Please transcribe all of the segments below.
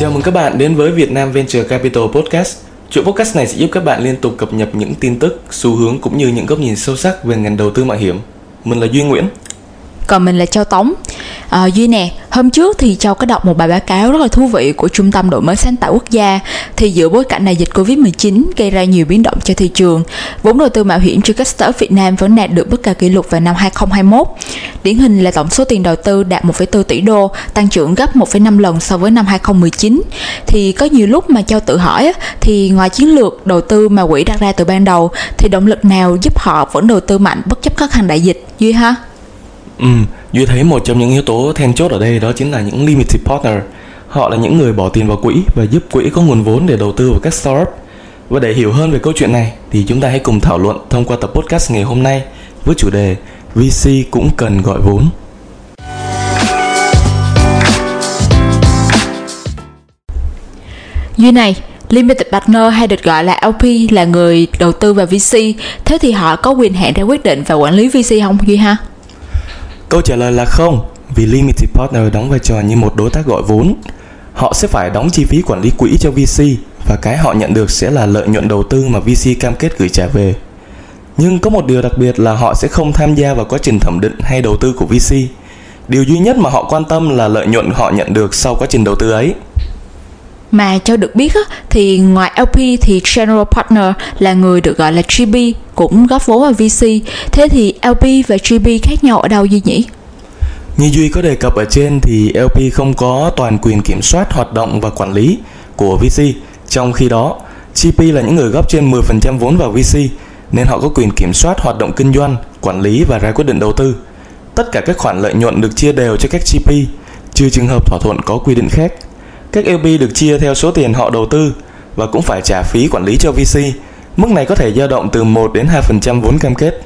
Chào mừng các bạn đến với Việt Nam Venture Capital Podcast. Chuỗi podcast này sẽ giúp các bạn liên tục cập nhật những tin tức, xu hướng cũng như những góc nhìn sâu sắc về ngành đầu tư mạo hiểm. Mình là Duy Nguyễn. Còn mình là Châu Tống. À, Duy nè, hôm trước thì Châu có đọc một bài báo cáo rất là thú vị của Trung tâm Đổi mới sáng tạo quốc gia. Thì giữa bối cảnh này dịch Covid-19 gây ra nhiều biến động cho thị trường. Vốn đầu tư mạo hiểm cho các startup Việt Nam vẫn đạt được mức cao kỷ lục vào năm 2021 Điển hình là tổng số tiền đầu tư đạt 1,4 tỷ đô, tăng trưởng gấp 1,5 lần so với năm 2019 Thì có nhiều lúc mà Châu tự hỏi thì ngoài chiến lược đầu tư mà quỹ đặt ra từ ban đầu Thì động lực nào giúp họ vẫn đầu tư mạnh bất chấp khó khăn đại dịch Duy ha? Ừ, Duy thấy một trong những yếu tố then chốt ở đây đó chính là những limited partner. Họ là những người bỏ tiền vào quỹ và giúp quỹ có nguồn vốn để đầu tư vào các startup. Và để hiểu hơn về câu chuyện này thì chúng ta hãy cùng thảo luận thông qua tập podcast ngày hôm nay với chủ đề VC cũng cần gọi vốn. Duy này, Limited Partner hay được gọi là LP là người đầu tư vào VC, thế thì họ có quyền hạn để quyết định và quản lý VC không Duy ha? Câu trả lời là không, vì Limited Partner đóng vai trò như một đối tác gọi vốn. Họ sẽ phải đóng chi phí quản lý quỹ cho VC và cái họ nhận được sẽ là lợi nhuận đầu tư mà VC cam kết gửi trả về. Nhưng có một điều đặc biệt là họ sẽ không tham gia vào quá trình thẩm định hay đầu tư của VC. Điều duy nhất mà họ quan tâm là lợi nhuận họ nhận được sau quá trình đầu tư ấy. Mà cho được biết thì ngoài LP thì General Partner là người được gọi là GP cũng góp vốn vào VC. Thế thì LP và GP khác nhau ở đâu Duy nhỉ? Như Duy có đề cập ở trên thì LP không có toàn quyền kiểm soát hoạt động và quản lý của VC. Trong khi đó, GP là những người góp trên 10% vốn vào VC nên họ có quyền kiểm soát hoạt động kinh doanh, quản lý và ra quyết định đầu tư. Tất cả các khoản lợi nhuận được chia đều cho các GP, trừ trường hợp thỏa thuận có quy định khác. Các LP được chia theo số tiền họ đầu tư và cũng phải trả phí quản lý cho VC. Mức này có thể dao động từ 1 đến 2% vốn cam kết.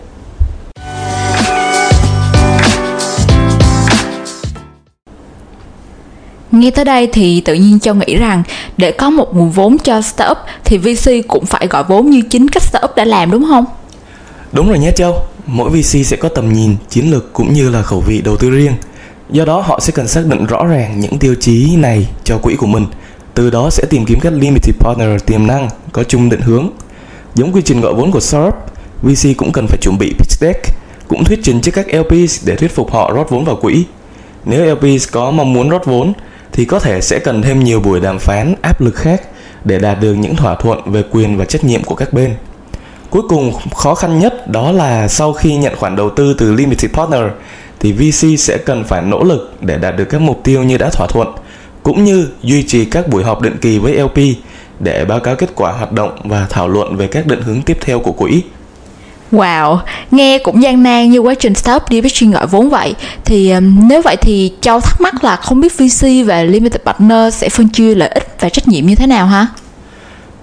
Nghe tới đây thì tự nhiên Châu nghĩ rằng để có một nguồn vốn cho startup thì VC cũng phải gọi vốn như chính các startup đã làm đúng không? Đúng rồi nhé Châu, mỗi VC sẽ có tầm nhìn, chiến lược cũng như là khẩu vị đầu tư riêng. Do đó họ sẽ cần xác định rõ ràng những tiêu chí này cho quỹ của mình. Từ đó sẽ tìm kiếm các limited partner tiềm năng có chung định hướng. Giống quy trình gọi vốn của startup, VC cũng cần phải chuẩn bị pitch deck, cũng thuyết trình trước các LPs để thuyết phục họ rót vốn vào quỹ. Nếu LPs có mong muốn rót vốn thì có thể sẽ cần thêm nhiều buổi đàm phán áp lực khác để đạt được những thỏa thuận về quyền và trách nhiệm của các bên. Cuối cùng, khó khăn nhất đó là sau khi nhận khoản đầu tư từ limited partner thì VC sẽ cần phải nỗ lực để đạt được các mục tiêu như đã thỏa thuận cũng như duy trì các buổi họp định kỳ với LP để báo cáo kết quả hoạt động và thảo luận về các định hướng tiếp theo của quỹ. Wow, nghe cũng gian nan như quá trình startup pitching gọi vốn vậy. Thì um, nếu vậy thì Châu thắc mắc là không biết VC và Limited Partner sẽ phân chia lợi ích và trách nhiệm như thế nào hả?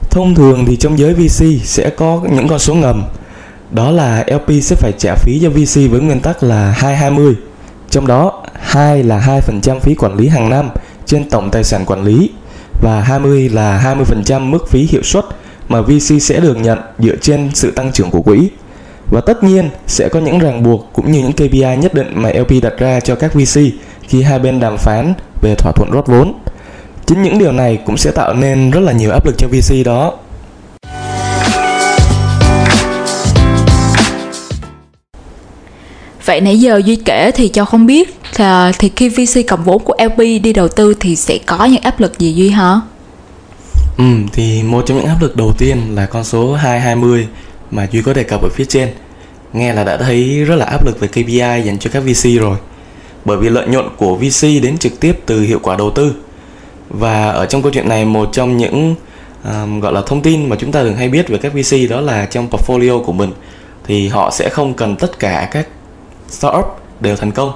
Thông thường thì trong giới VC sẽ có những con số ngầm. Đó là LP sẽ phải trả phí cho VC với nguyên tắc là 220. Trong đó 2 là 2% phí quản lý hàng năm trên tổng tài sản quản lý và 20 là 20% mức phí hiệu suất mà VC sẽ được nhận dựa trên sự tăng trưởng của quỹ. Và tất nhiên sẽ có những ràng buộc cũng như những KPI nhất định mà LP đặt ra cho các VC khi hai bên đàm phán về thỏa thuận rót vốn. Chính những điều này cũng sẽ tạo nên rất là nhiều áp lực cho VC đó. Vậy nãy giờ Duy kể thì cho không biết là thì khi VC cầm vốn của LP đi đầu tư thì sẽ có những áp lực gì Duy hả? Ừ, thì một trong những áp lực đầu tiên là con số 220 mà Duy có đề cập ở phía trên. Nghe là đã thấy rất là áp lực về KPI dành cho các VC rồi. Bởi vì lợi nhuận của VC đến trực tiếp từ hiệu quả đầu tư. Và ở trong câu chuyện này một trong những um, gọi là thông tin mà chúng ta thường hay biết về các VC đó là trong portfolio của mình thì họ sẽ không cần tất cả các startup đều thành công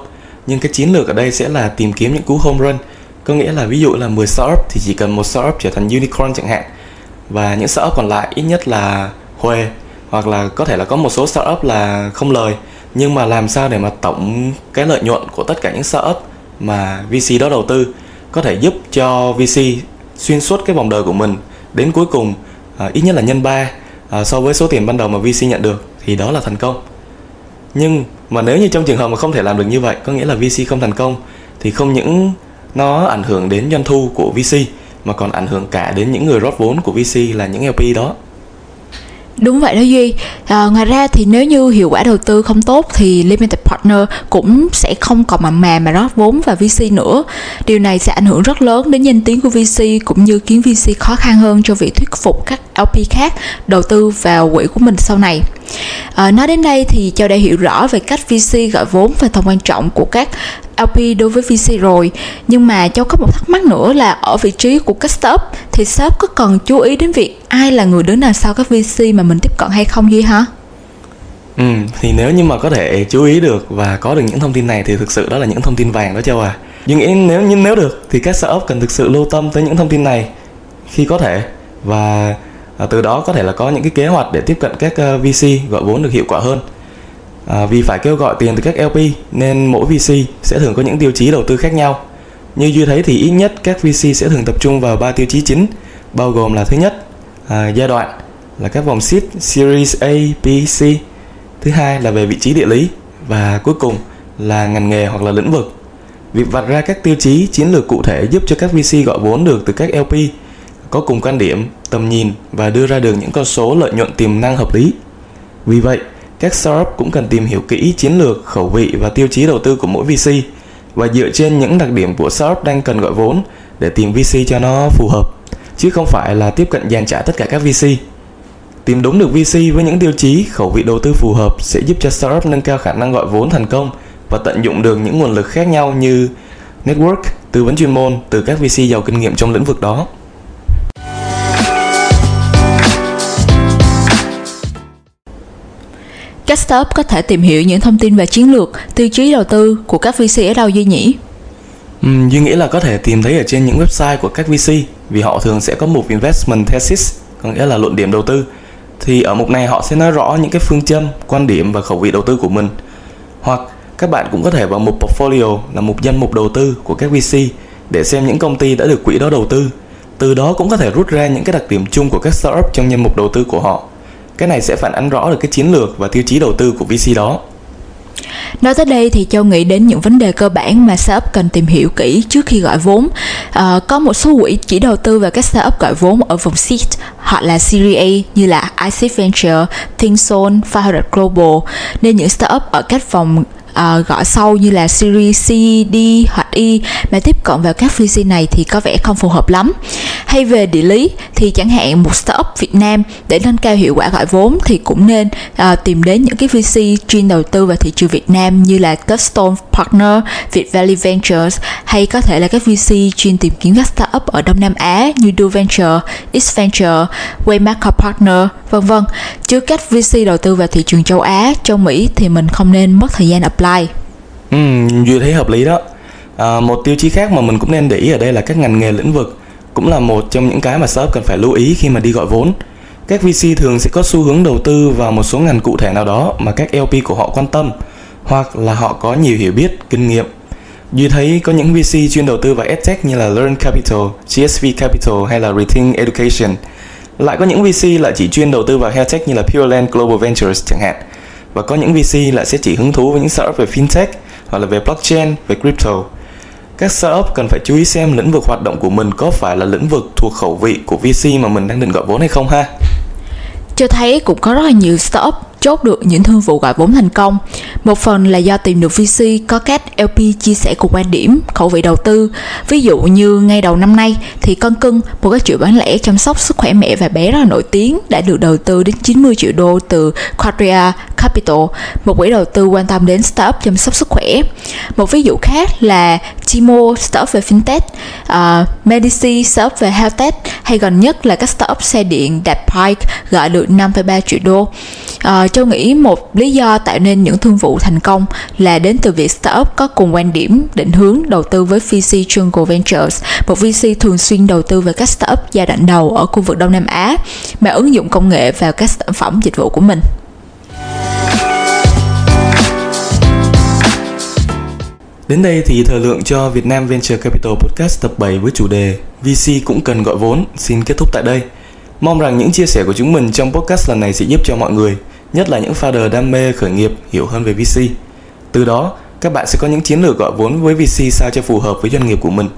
nhưng cái chiến lược ở đây sẽ là tìm kiếm những cú home run. Có nghĩa là ví dụ là 10 startup thì chỉ cần một startup trở thành unicorn chẳng hạn. Và những startup còn lại ít nhất là huề hoặc là có thể là có một số startup là không lời. Nhưng mà làm sao để mà tổng cái lợi nhuận của tất cả những startup mà VC đó đầu tư có thể giúp cho VC xuyên suốt cái vòng đời của mình đến cuối cùng à, ít nhất là nhân 3 à, so với số tiền ban đầu mà VC nhận được thì đó là thành công. Nhưng mà nếu như trong trường hợp mà không thể làm được như vậy có nghĩa là VC không thành công thì không những nó ảnh hưởng đến doanh thu của VC mà còn ảnh hưởng cả đến những người rót vốn của VC là những LP đó Đúng vậy đó Duy. À, ngoài ra thì nếu như hiệu quả đầu tư không tốt thì limited partner cũng sẽ không còn mặn mà mà rót vốn vào VC nữa. Điều này sẽ ảnh hưởng rất lớn đến danh tiếng của VC cũng như khiến VC khó khăn hơn cho việc thuyết phục các LP khác đầu tư vào quỹ của mình sau này. À, nói đến đây thì Châu đã hiểu rõ về cách VC gọi vốn và tầm quan trọng của các LP đối với VC rồi nhưng mà Châu có một thắc mắc nữa là ở vị trí của các startup thì startup có cần chú ý đến việc ai là người đứng đằng sau các VC mà mình tiếp cận hay không Duy hả? Ừ, thì nếu như mà có thể chú ý được và có được những thông tin này thì thực sự đó là những thông tin vàng đó Châu à. Nhưng nghĩ nếu như nếu được thì các startup cần thực sự lưu tâm tới những thông tin này khi có thể và à, từ đó có thể là có những cái kế hoạch để tiếp cận các ờ, uh, VC gọi vốn được hiệu quả hơn. À, vì phải kêu gọi tiền từ các LP nên mỗi VC sẽ thường có những tiêu chí đầu tư khác nhau. Như duy thấy thì ít nhất các VC sẽ thường tập trung vào ba tiêu chí chính bao gồm là thứ nhất à, giai đoạn là các vòng seed series A, B, C. Thứ hai là về vị trí địa lý và cuối cùng là ngành nghề hoặc là lĩnh vực. Việc vạch ra các tiêu chí chiến lược cụ thể giúp cho các VC gọi vốn được từ các LP có cùng quan điểm tầm nhìn và đưa ra được những con số lợi nhuận tiềm năng hợp lý vì vậy các startup cũng cần tìm hiểu kỹ chiến lược, khẩu vị và tiêu chí đầu tư của mỗi VC và dựa trên những đặc điểm của startup đang cần gọi vốn để tìm VC cho nó phù hợp, chứ không phải là tiếp cận dàn trả tất cả các VC. Tìm đúng được VC với những tiêu chí, khẩu vị đầu tư phù hợp sẽ giúp cho startup nâng cao khả năng gọi vốn thành công và tận dụng được những nguồn lực khác nhau như network, tư vấn chuyên môn từ các VC giàu kinh nghiệm trong lĩnh vực đó. Các startup có thể tìm hiểu những thông tin về chiến lược, tiêu chí đầu tư của các VC ở đâu Duy nhỉ? Ừ, Duy nghĩ là có thể tìm thấy ở trên những website của các VC vì họ thường sẽ có mục investment thesis, có nghĩa là luận điểm đầu tư. Thì ở mục này họ sẽ nói rõ những cái phương châm, quan điểm và khẩu vị đầu tư của mình. Hoặc các bạn cũng có thể vào mục portfolio là một danh mục đầu tư của các VC để xem những công ty đã được quỹ đó đầu tư. Từ đó cũng có thể rút ra những cái đặc điểm chung của các startup trong danh mục đầu tư của họ cái này sẽ phản ánh rõ được cái chiến lược và tiêu chí đầu tư của VC đó Nói tới đây thì Châu nghĩ đến những vấn đề cơ bản mà startup cần tìm hiểu kỹ trước khi gọi vốn. À, có một số quỹ chỉ đầu tư vào các startup gọi vốn ở vòng seed hoặc là Series A như là ic Venture, ThinkZone, 500 Global nên những startup ở các vòng uh, gọi sâu như là series C, D hoặc E mà tiếp cận vào các VC này thì có vẻ không phù hợp lắm. Hay về địa lý thì chẳng hạn một startup Việt Nam để nâng cao hiệu quả gọi vốn thì cũng nên à, tìm đến những cái VC chuyên đầu tư vào thị trường Việt Nam như là Touchstone Partner, Việt Valley Ventures hay có thể là các VC chuyên tìm kiếm các startup ở Đông Nam Á như Do Venture, X Venture, Waymaker Partner, vân vân. Trước cách VC đầu tư vào thị trường châu Á, châu Mỹ thì mình không nên mất thời gian apply. Apply ừ duy thấy hợp lý đó. À, một tiêu chí khác mà mình cũng nên để ý ở đây là các ngành nghề lĩnh vực cũng là một trong những cái mà startup cần phải lưu ý khi mà đi gọi vốn các VC thường sẽ có xu hướng đầu tư vào một số ngành cụ thể nào đó mà các LP của họ quan tâm hoặc là họ có nhiều hiểu biết, kinh nghiệm. Duy thấy có những VC chuyên đầu tư vào EdTech như là Learn Capital, GSV Capital hay là Rethink Education. Lại có những VC lại chỉ chuyên đầu tư vào HealthTech như là Pureland Global Ventures chẳng hạn và có những VC lại sẽ chỉ hứng thú với những startup về fintech hoặc là về blockchain, về crypto. Các startup cần phải chú ý xem lĩnh vực hoạt động của mình có phải là lĩnh vực thuộc khẩu vị của VC mà mình đang định gọi vốn hay không ha. Cho thấy cũng có rất là nhiều startup chốt được những thương vụ gọi vốn thành công. Một phần là do tìm được VC có các LP chia sẻ cùng quan điểm, khẩu vị đầu tư. Ví dụ như ngay đầu năm nay thì con cưng, một cái chuỗi bán lẻ chăm sóc sức khỏe mẹ và bé rất là nổi tiếng đã được đầu tư đến 90 triệu đô từ Quadria Capital, một quỹ đầu tư quan tâm đến startup chăm sóc sức khỏe. Một ví dụ khác là Timo startup về fintech, uh, Medici startup về healthtech hay gần nhất là các startup xe điện đạp Pike gọi được 5,3 triệu đô. À, Châu nghĩ một lý do tạo nên những thương vụ thành công là đến từ việc startup có cùng quan điểm định hướng đầu tư với VC Jungle Ventures, một VC thường xuyên đầu tư vào các startup giai đoạn đầu ở khu vực Đông Nam Á mà ứng dụng công nghệ vào các sản phẩm dịch vụ của mình. Đến đây thì thời lượng cho Việt Nam Venture Capital Podcast tập 7 với chủ đề VC cũng cần gọi vốn xin kết thúc tại đây. Mong rằng những chia sẻ của chúng mình trong podcast lần này sẽ giúp cho mọi người nhất là những founder đam mê khởi nghiệp hiểu hơn về VC. Từ đó, các bạn sẽ có những chiến lược gọi vốn với VC sao cho phù hợp với doanh nghiệp của mình.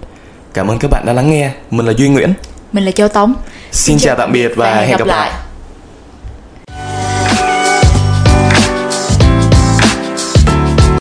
Cảm ơn các bạn đã lắng nghe. Mình là Duy Nguyễn. Mình là Châu Tống. Xin chào tạm biệt và hẹn gặp lại.